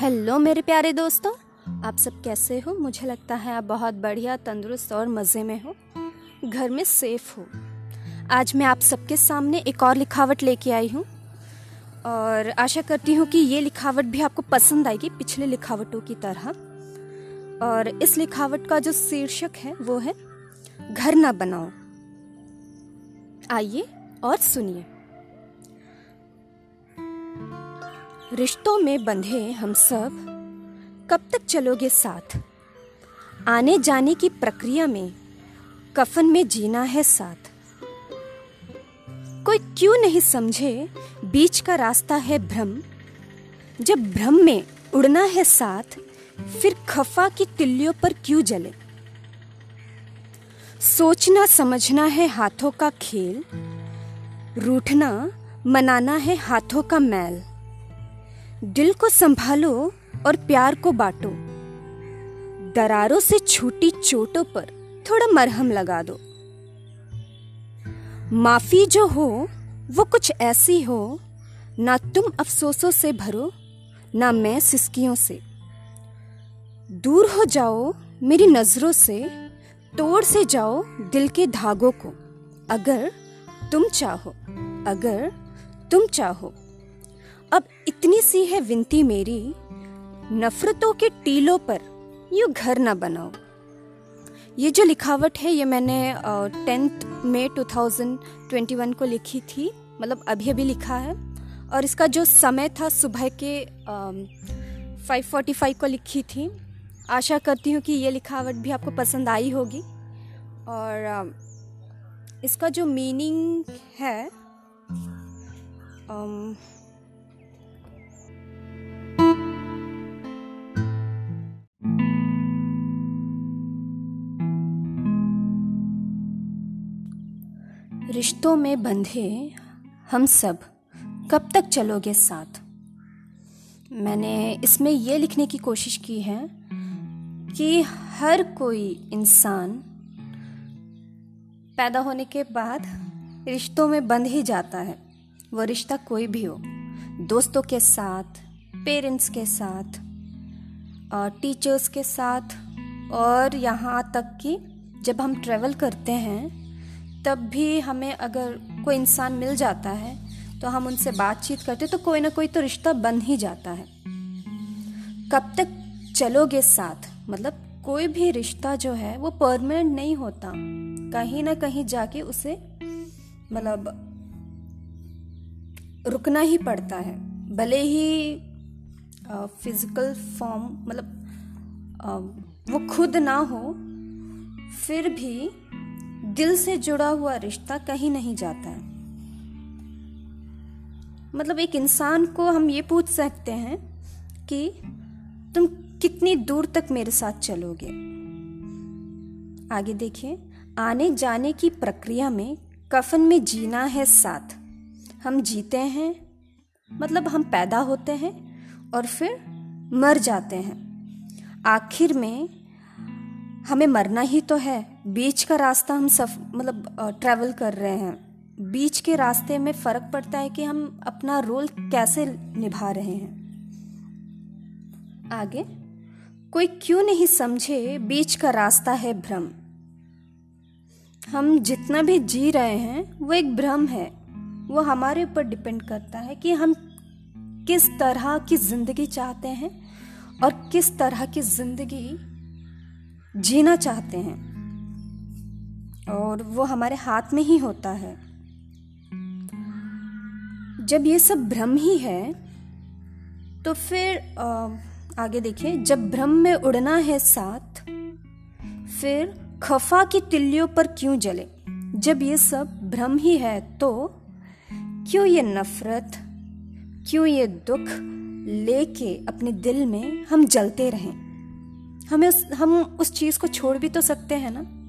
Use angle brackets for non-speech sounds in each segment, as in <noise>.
Hello मेरे प्यारे दोस्तों, आप सब कैसे हो? मुझे लगता है आप बहुत बढ़िया, तंदुरुस्त और मज़े में हो। घर में सेफ़ हो। आज मैं आप सबके सामने एक और लिखावट लेके आई हूँ और आशा करती हूँ कि ये लिखावट भी आपको पसंद आएगी पिछले लिखावटों की तरह। और इस लिखावट का जो शीर्षक है, वो है, घर ना बनाओ। आइए और सुनिए। रिश्तों में बंधे हम सब, कब तक चलोगे साथ? आने जाने की प्रक्रिया में, कफन में जीना है साथ। कोई क्यों नहीं समझे, बीच का रास्ता है भ्रम। जब भ्रम में उड़ना है साथ, फिर खफा की तिल्लियों पर क्यों जले? सोचना, समझना है हाथों का खेल, रूठना, मनाना है हाथों का मैल। दिल को संभालो और प्यार को बांटो। दरारों से छूटी चोटों पर थोड़ा मरहम लगा दो। माफ़ी जो हो, वो कुछ ऐसी हो, ना तुम अफसोसों से भरो, ना मैं सिस्कियों से। दूर हो जाओ मेरी नज़रों से, तोड़ से जाओ दिल के धागों को। अगर तुम चाहो, अगर तुम चाहो। अब इतनी सी है विनती मेरी नफरतों के टीलों पर यू घर ना बनाओ। ये जो लिखावट है ये मैंने टेंथ मई 2021 को लिखी थी मतलब अभी अभी लिखा है और इसका जो समय था सुबह के फाइव फोर्टी फाइव को लिखी थी। आशा करती हूँ कि ये लिखावट भी आपको पसंद आई होगी और आ, इसका जो मीनिंग है रिश्तों में बंधे हम सब कब तक चलोगे साथ? मैंने इसमें यह लिखने की कोशिश की है कि हर कोई इंसान पैदा होने के बाद रिश्तों में बंध ही जाता है। वो रिश्ता कोई भी हो, दोस्तों के साथ, पेरेंट्स के साथ, और टीचर्स के साथ, और यहाँ तक कि जब हम ट्रैवल करते हैं तब भी हमें अगर कोई इंसान मिल जाता है तो हम उनसे बातचीत करते तो कोई ना कोई तो रिश्ता बन ही जाता है। कब तक चलोगे साथ? मतलब कोई भी रिश्ता जो है, वो परमानेंट नहीं होता। कहीं ना कहीं जाके उसे मतलब रुकना ही पड़ता है। भले ही फ़िज़िकल फॉर्म मतलब वो खुद ना हो, फिर भी दिल से जुड़ा हुआ रिश्ता कहीं नहीं जाता है। मतलब एक इंसान को हम ये पूछ सकते हैं कि तुम कितनी दूर तक मेरे साथ चलोगे? आगे देखिए, आने जाने की प्रक्रिया में कफन में जीना है साथ। हम जीते हैं मतलब हम पैदा होते हैं और फिर मर जाते हैं। आखिर में हमें मरना ही तो है। बीच का रास्ता हम सफ मतलब ट्रैवल कर रहे हैं। बीच के रास्ते में फ़र्क पड़ता है कि हम अपना रोल कैसे निभा रहे हैं। आगे, कोई क्यों नहीं समझे बीच का रास्ता है भ्रम। हम जितना भी जी रहे हैं, वो एक भ्रम है। वो हमारे ऊपर डिपेंड करता है कि हम किस तरह की ज़िंदगी चाहते हैं और किस तरह की ज़िंदगी जीना चाहते हैं। और वो हमारे हाथ में ही होता है। जब ये सब भ्रम ही है तो फिर आ, आगे देखिए जब भ्रम में उड़ना है साथ फिर खफा की तिल्लियों पर क्यों जले? जब ये सब भ्रम ही है तो क्यों ये नफरत क्यों ये दुख लेके अपने दिल में हम जलते रहें? हमें उस हम उस चीज़ को छोड़ भी तो सकते हैं ना?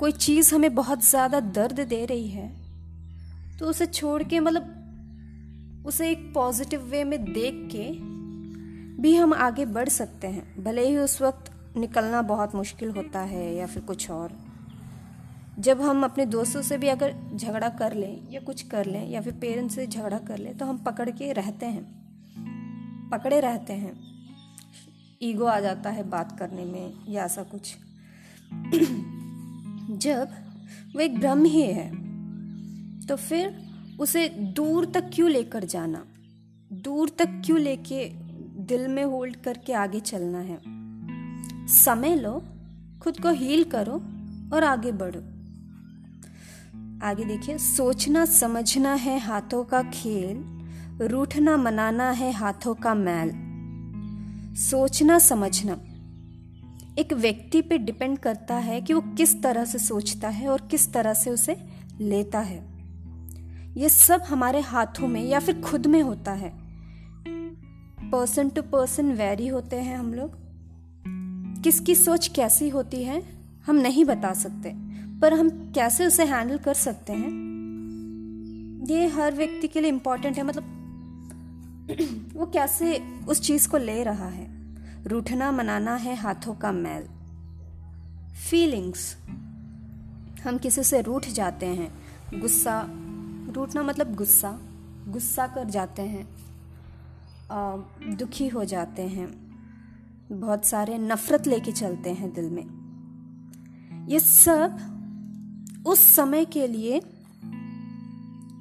कोई चीज़ हमें बहुत ज़्यादा दर्द दे रही है तो उसे छोड़ के मतलब उसे एक पॉजिटिव वे में देख के भी हम आगे बढ़ सकते हैं। भले ही उस वक्त निकलना बहुत मुश्किल होता है या फिर कुछ और। जब हम अपने दोस्तों से भी अगर झगड़ा कर लें या कुछ कर लें या फिर पेरेंट्स से झगड़ा कर लें तो हम पकड़ के रहते हैं। पकड़े रहते हैं। ईगो आ जाता है बात करने में या ऐसा कुछ। जब वो एक ब्रह्म ही है तो फिर उसे दूर तक क्यों लेकर जाना? दूर तक क्यों लेके दिल में होल्ड करके आगे चलना है? समय लो, खुद को हील करो और आगे बढ़ो। आगे देखिए, सोचना, समझना है हाथों का खेल, रूठना, मनाना है हाथों का मैल। सोचना, समझना। एक व्यक्ति पे डिपेंड करता है कि वो किस तरह से सोचता है और किस तरह से उसे लेता है। ये सब हमारे हाथों में या फिर खुद में होता है। पर्सन टू पर्सन वेरी होते हैं हम लोग। किसकी सोच कैसी होती है, हम नहीं बता सकते, पर हम कैसे उसे हैंडल कर सकते हैं? ये हर व्यक्ति के लिए इम्पोर्टेंट है मतलब <clears throat> वो कैसे उस चीज़ को ले रहा है। रूठना मनाना है हाथों का मैल। फीलिंग्स हम किसी से रूठ जाते हैं। गुस्सा। रूठना मतलब गुस्सा। गुस्सा कर जाते हैं। आ, दुखी हो जाते हैं। बहुत सारे नफरत लेके चलते हैं दिल में। ये सब उस समय के लिए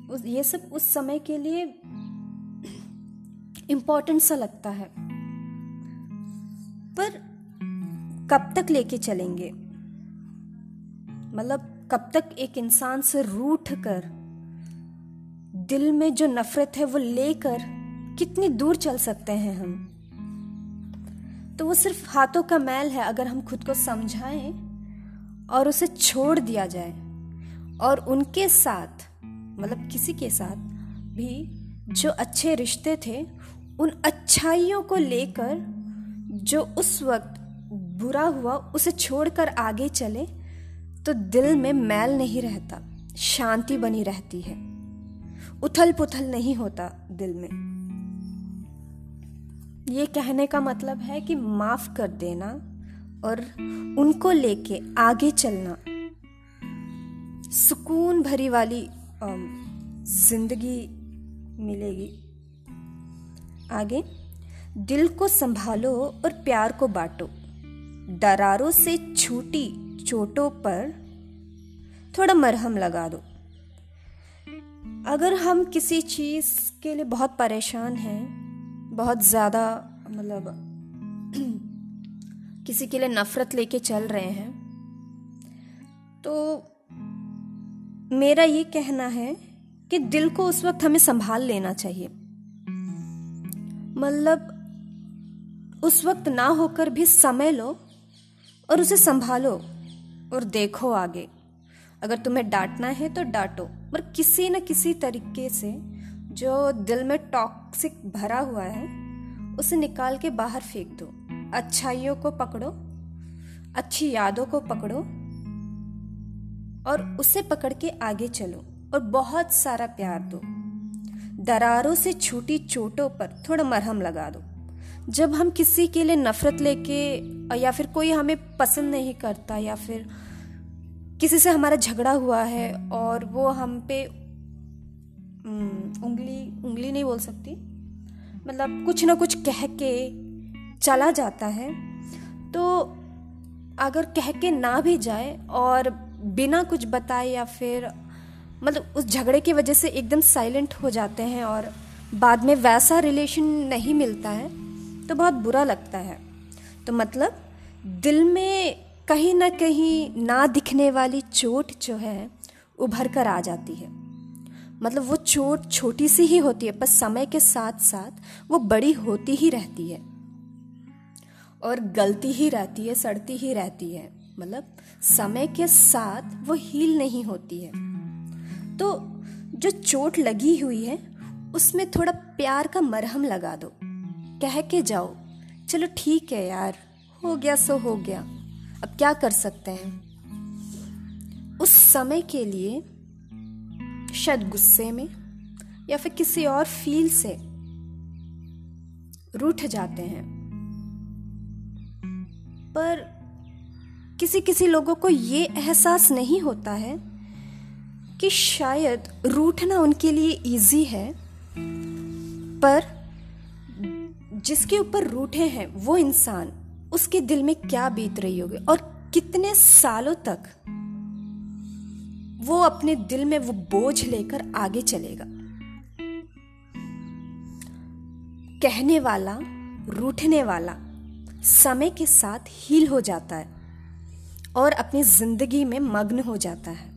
उस ये सब उस समय के लिए इम्पोर्टेंट सा लगता है। पर कब तक लेके चलेंगे? मतलब कब तक एक इंसान से रूठ कर, दिल में जो नफरत है वो लेकर कितनी दूर चल सकते हैं हम? तो वो सिर्फ़ हाथों का मैल है अगर हम खुद को समझाएँ और उसे छोड़ दिया जाए। और उनके साथ मतलब किसी के साथ भी जो अच्छे रिश्ते थे, उन अच्छाइयों को लेकर जो उस वक्त बुरा हुआ, उसे छोड़कर आगे चले तो दिल में मैल नहीं रहता, शांति बनी रहती है। उथल पुथल नहीं होता दिल में। ये कहने का मतलब है कि माफ़ कर देना और उनको लेके आगे चलना। सुकून भरी वाली ज़िंदगी मिलेगी। आगे। दिल को संभालो और प्यार को बांटो। दरारों से छूटी चोटों पर थोड़ा मरहम लगा दो। अगर हम किसी चीज़ के लिए बहुत परेशान हैं, बहुत ज़्यादा मतलब <clears throat> किसी के लिए नफ़रत लेके चल रहे हैं तो मेरा ये कहना है कि दिल को उस वक्त हमें संभाल लेना चाहिए। मतलब उस वक्त ना होकर भी समय लो और उसे संभालो और देखो आगे। अगर तुम्हें डांटना है तो डांटो, पर किसी न किसी तरीके से जो दिल में टॉक्सिक भरा हुआ है, उसे निकाल के बाहर फेंक दो। अच्छाइयों को पकड़ो, अच्छी यादों को पकड़ो और उसे पकड़ के आगे चलो और बहुत सारा प्यार दो। दरारों से छूटी चोटों पर थोड़ा मरहम लगा दो। जब हम किसी के लिए नफरत लेके, या फिर कोई हमें पसंद नहीं करता, या फिर किसी से हमारा झगड़ा हुआ है और वो हम पे उंगली उंगली नहीं बोल सकती मतलब कुछ ना कुछ कह के चला जाता है तो अगर कह के ना भी जाए और बिना कुछ बताए या फिर मतलब उस झगड़े की वजह से एकदम साइलेंट हो जाते हैं और बाद में वैसा रिलेशन नहीं मिलता है तो बहुत बुरा लगता है। तो मतलब दिल में कहीं ना कहीं ना दिखने वाली चोट जो है, उभर कर आ जाती है। मतलब वो चोट छोटी सी ही होती है, पर समय के साथ साथ वो बड़ी होती ही रहती है। और गलती ही रहती है, सड़ती ही रहती है। मतलब समय के साथ वो हील नहीं होती है। तो जो चोट लगी हुई है, उसमें थोड़ा प्यार का मरहम लगा दो। कह के जाओ। चलो ठीक है यार, हो गया, सो हो गया। अब क्या कर सकते हैं? उस समय के लिए, शायद गुस्से में, या फिर किसी और फील से, रूठ जाते हैं। पर किसी किसी लोगों को ये एहसास नहीं होता है कि शायद रूठना उनके लिए इजी है। पर जिसके ऊपर रूठे हैं वो इंसान, उसके दिल में क्या बीत रही होगी और कितने सालों तक वो अपने दिल में वो बोझ लेकर आगे चलेगा। कहने वाला, रूठने वाला समय के साथ हील हो जाता है और अपनी ज़िंदगी में मग्न हो जाता है।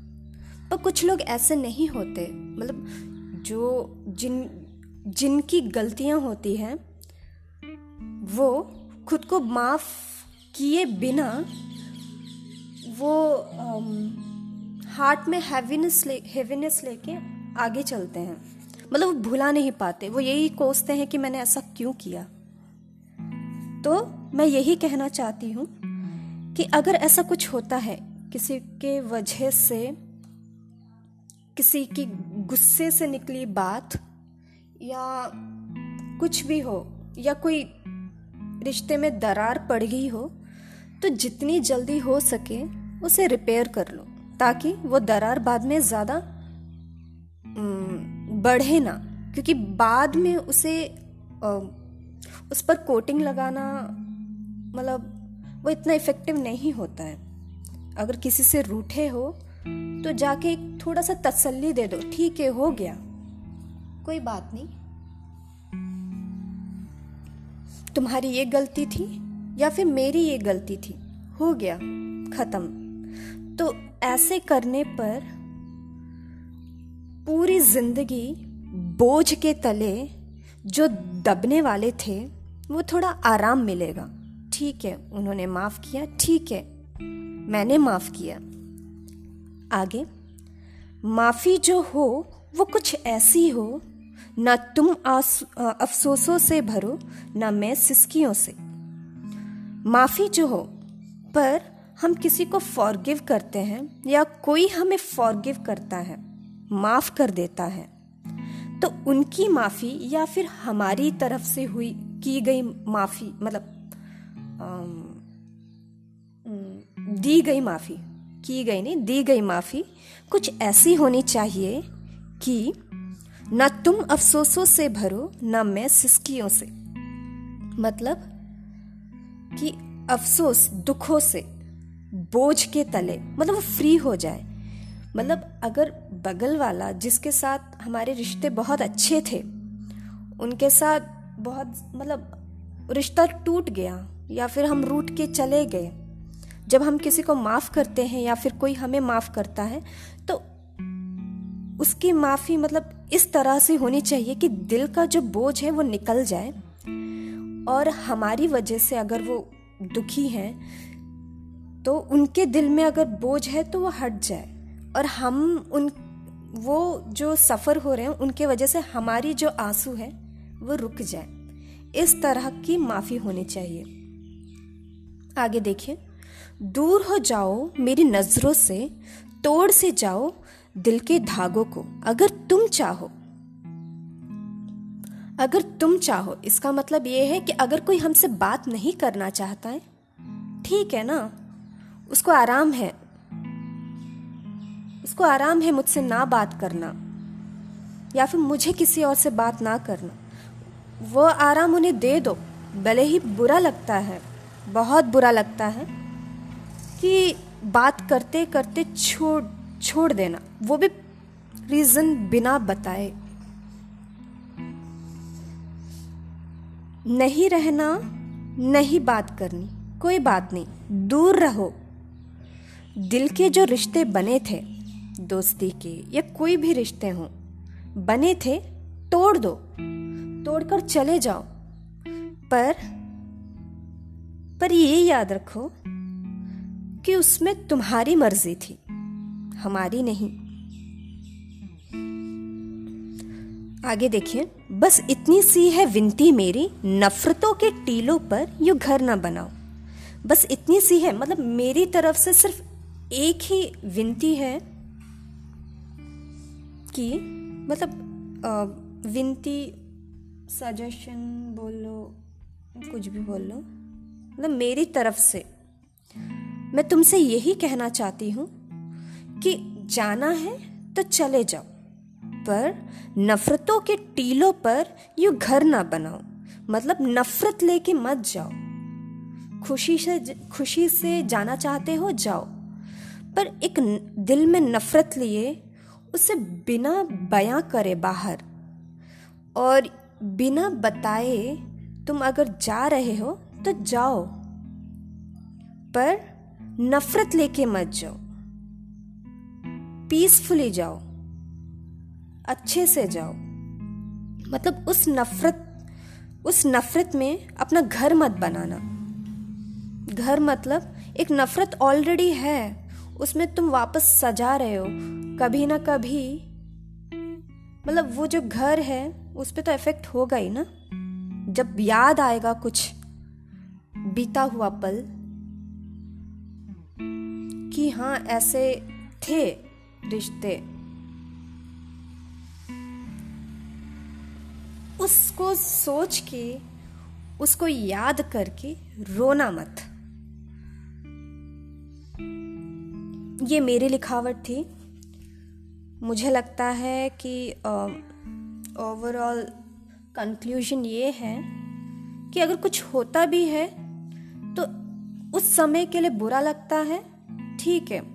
पर कुछ लोग ऐसे नहीं होते मतलब जो जिन, जिनकी गलतियाँ होती हैं वो खुद को माफ़ किए बिना वो हार्ट में हैवीनेस ले हैवीनेस लेके आगे चलते हैं। मतलब वो भुला नहीं पाते। वो यही कोसते हैं कि मैंने ऐसा क्यों किया? तो मैं यही कहना चाहती हूँ कि अगर ऐसा कुछ होता है, किसी के वजह से, किसी की गुस्से से निकली बात, या कुछ भी हो, या कोई रिश्ते में दरार पड़ गई हो तो जितनी जल्दी हो सके उसे रिपेयर कर लो, ताकि वो दरार बाद में ज़्यादा बढ़े ना। क्योंकि बाद में उसे उस पर कोटिंग लगाना मतलब वो इतना इफ़ेक्टिव नहीं होता है। अगर किसी से रूठे हो तो जाके एक थोड़ा सा तसल्ली दे दो, ठीक है, हो गया। कोई बात नहीं। तुम्हारी ये गलती थी या फिर मेरी ये गलती थी? हो गया, खत्म। तो ऐसे करने पर पूरी ज़िंदगी बोझ के तले जो दबने वाले थे, वो थोड़ा आराम मिलेगा। ठीक है, उन्होंने माफ़ किया, ठीक है, मैंने माफ़ किया। आगे, माफ़ी जो हो, वो कुछ ऐसी हो ना तुम अफसोसों से भरो, ना मैं सिस्कियों से। माफ़ी जो हो, पर हम किसी को फॉरगिव करते हैं, या कोई हमें फॉरगिव करता है, माफ़ कर देता है तो उनकी माफ़ी या फिर हमारी तरफ़ से हुई, की गई माफ़ी मतलब दी गई माफ़ी, की गई नहीं, दी गई माफ़ी, कुछ ऐसी होनी चाहिए कि न तुम अफसोसों से भरो, ना मैं सिस्कियों से। मतलब कि अफसोस दुखों से, बोझ के तले मतलब वो फ्री हो जाए। मतलब अगर बगल वाला, जिसके साथ हमारे रिश्ते बहुत अच्छे थे, उनके साथ बहुत मतलब रिश्ता टूट गया, या फिर हम रूट के चले गए, जब हम किसी को माफ़ करते हैं या फिर कोई हमें माफ़ करता है तो उसकी माफ़ी मतलब इस तरह से होनी चाहिए कि दिल का जो बोझ है वो निकल जाए। और हमारी वजह से अगर वो दुखी हैं तो उनके दिल में अगर बोझ है तो वो हट जाए। और हम उन, वो जो सफ़र हो रहे हैं, उनके वजह से हमारी जो आँसू है, वो रुक जाए। इस तरह की माफ़ी होनी चाहिए। आगे देखिए। दूर हो जाओ मेरी नज़रों से, तोड़ से जाओ दिल के धागों को अगर तुम चाहो, अगर तुम चाहो, इसका मतलब यह है कि अगर कोई हमसे बात नहीं करना चाहता है, ठीक है ना? उसको आराम है, उसको आराम है मुझसे ना बात करना, या फिर मुझे किसी और से बात ना करना। वो आराम उन्हें दे दो, भले ही बुरा लगता है, बहुत बुरा लगता है, कि बात करते करते छोड़ छोड़ देना। वो भी रीज़न बिना बताए। नहीं रहना, नहीं बात करनी, कोई बात नहीं। दूर रहो। दिल के जो रिश्ते बने थे, दोस्ती के या कोई भी रिश्ते हों, बने थे, तोड़ दो। तोड़कर चले जाओ। पर पर ये याद रखो कि उसमें तुम्हारी मर्ज़ी थी। हमारी नहीं। आगे देखिए, बस इतनी सी है विनती मेरी, नफरतों के टीलों पर यू घर ना बनाओ। बस इतनी सी है मतलब मेरी तरफ़ से सिर्फ़ एक ही विनती है कि मतलब विनती सजेशन बोलो, कुछ भी बोल लो मतलब मेरी तरफ़ से। मैं तुमसे यही कहना चाहती हूँ कि जाना है तो चले जाओ, पर नफरतों के टीलों पर यू घर ना बनाओ। मतलब नफरत लेके मत जाओ। खुशी से खुशी से जाना चाहते हो, जाओ। पर एक दिल में नफरत लिए, उसे बिना बयां करे बाहर। और बिना बताए तुम अगर जा रहे हो तो जाओ। पर नफरत लेके मत जाओ। पीसफुली जाओ, अच्छे से जाओ। मतलब उस नफरत उस नफरत में अपना घर मत बनाना। घर मतलब एक नफरत ऑलरेडी है, उसमें तुम वापस सजा रहे हो, कभी ना कभी। मतलब वो जो घर है, उस पर तो इफ़ेक्ट होगा ही ना। जब याद आएगा कुछ, बीता हुआ पल, कि हाँ ऐसे थे। रिश्ते। उसको सोच के, उसको याद करके रोना मत। ये मेरी लिखावट थी। मुझे लगता है कि ओवरऑल कंक्लूजन ये है कि अगर कुछ होता भी है तो उस समय के लिए बुरा लगता है। ठीक है।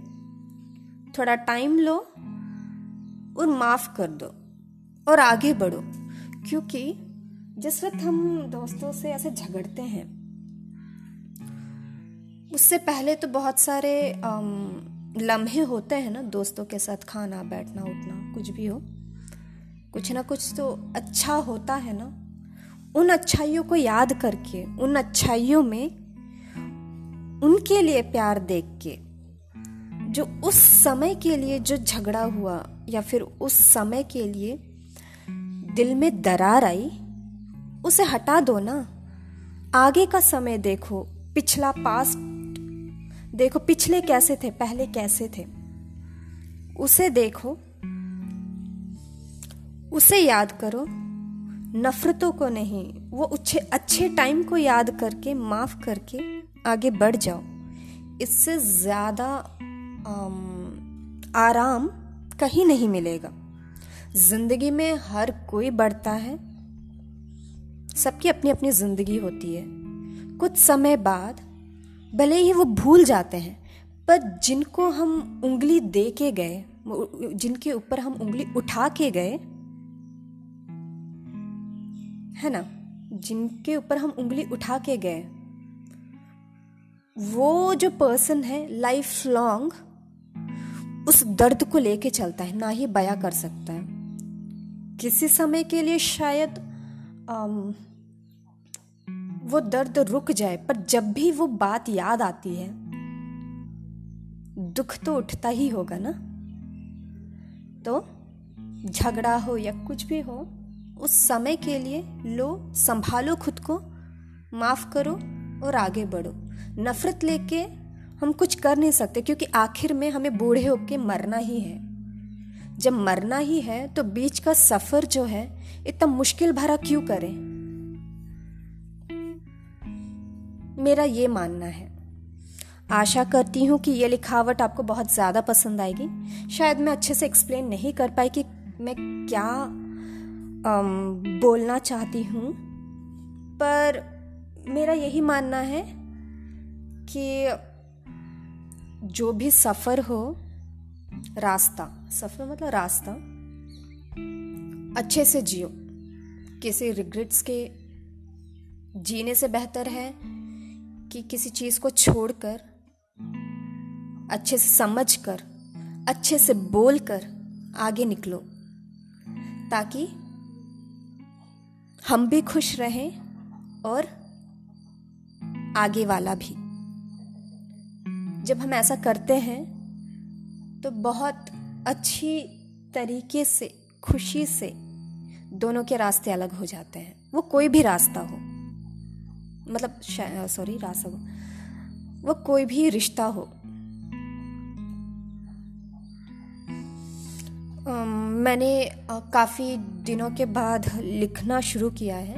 थोड़ा टाइम लो और माफ़ कर दो और आगे बढ़ो। क्योंकि जिस वक्त हम दोस्तों से ऐसे झगड़ते हैं, उससे पहले तो बहुत सारे लम्हे होते हैं ना दोस्तों के साथ खाना, बैठना, उठना, कुछ भी हो। कुछ ना कुछ तो अच्छा होता है ना। उन अच्छाइयों को याद करके, उन अच्छाइयों में उनके लिए प्यार देख के जो उस समय के लिए जो झगड़ा हुआ या फिर उस समय के लिए दिल में दरार आई, उसे हटा दो ना। आगे का समय देखो, पिछला पास्ट देखो पिछले कैसे थे, पहले कैसे थे। उसे देखो, उसे याद करो, नफरतों को नहीं, वो अच्छे अच्छे टाइम को याद करके, माफ़ करके आगे बढ़ जाओ। इससे ज़्यादा आराम कहीं नहीं मिलेगा। ज़िंदगी में हर कोई बढ़ता है। सबकी अपनी अपनी ज़िंदगी होती है। कुछ समय बाद, भले ही वो भूल जाते हैं, पर जिनको हम उंगली दे के गए जिनके ऊपर हम उंगली उठा के गए, है ना? जिनके ऊपर हम उंगली उठा के गए, वो जो पर्सन है लाइफ लॉन्ग उस दर्द को लेके चलता है ना ही बया कर सकता है। किसी समय के लिए शायद आम, वो दर्द रुक जाए पर जब भी वो बात याद आती है दुख तो उठता ही होगा ना? तो झगड़ा हो या कुछ भी हो उस समय के लिए लो संभालो खुद को माफ़ करो और आगे बढ़ो। नफरत लेके हम कुछ कर नहीं सकते क्योंकि आखिर में हमें बूढ़े होके मरना ही है। जब मरना ही है तो बीच का सफ़र जो है इतना मुश्किल भरा क्यों करें? मेरा ये मानना है। आशा करती हूँ कि ये लिखावट आपको बहुत ज़्यादा पसंद आएगी। शायद मैं अच्छे से एक्सप्लेन नहीं कर पाई कि मैं क्या आम, बोलना चाहती हूँ। पर मेरा यही मानना है कि जो भी सफ़र हो, रास्ता, सफ़र मतलब रास्ता, अच्छे से जियो। किसी रिग्रेट्स के जीने से बेहतर है कि किसी चीज़ को छोड़कर, अच्छे से समझ कर अच्छे से बोल कर आगे निकलो, ताकि हम भी खुश रहें और आगे वाला भी। जब हम ऐसा करते हैं तो बहुत अच्छी तरीके से, खुशी से दोनों के रास्ते अलग हो जाते हैं। वो कोई भी रास्ता हो मतलब सॉरी रास्ता हो, वो कोई भी रिश्ता हो मैंने काफ़ी दिनों के बाद लिखना शुरू किया है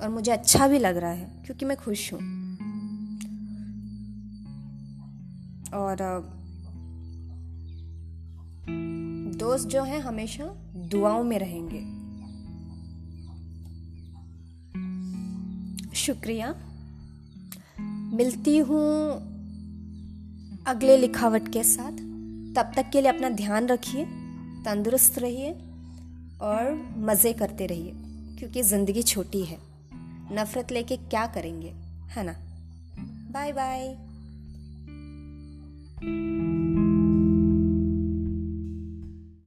और मुझे अच्छा भी लग रहा है, क्योंकि मैं खुश हूँ। और दोस्त जो हैं हमेशा दुआओं में रहेंगे। शुक्रिया। मिलती हूँ अगले लिखावट के साथ। तब तक के लिए अपना ध्यान रखिए, तंदुरुस्त रहिए और मज़े करते रहिए, क्योंकि ज़िंदगी छोटी है। नफ़रत लेके क्या करेंगे, है ना? Bye bye Thank you.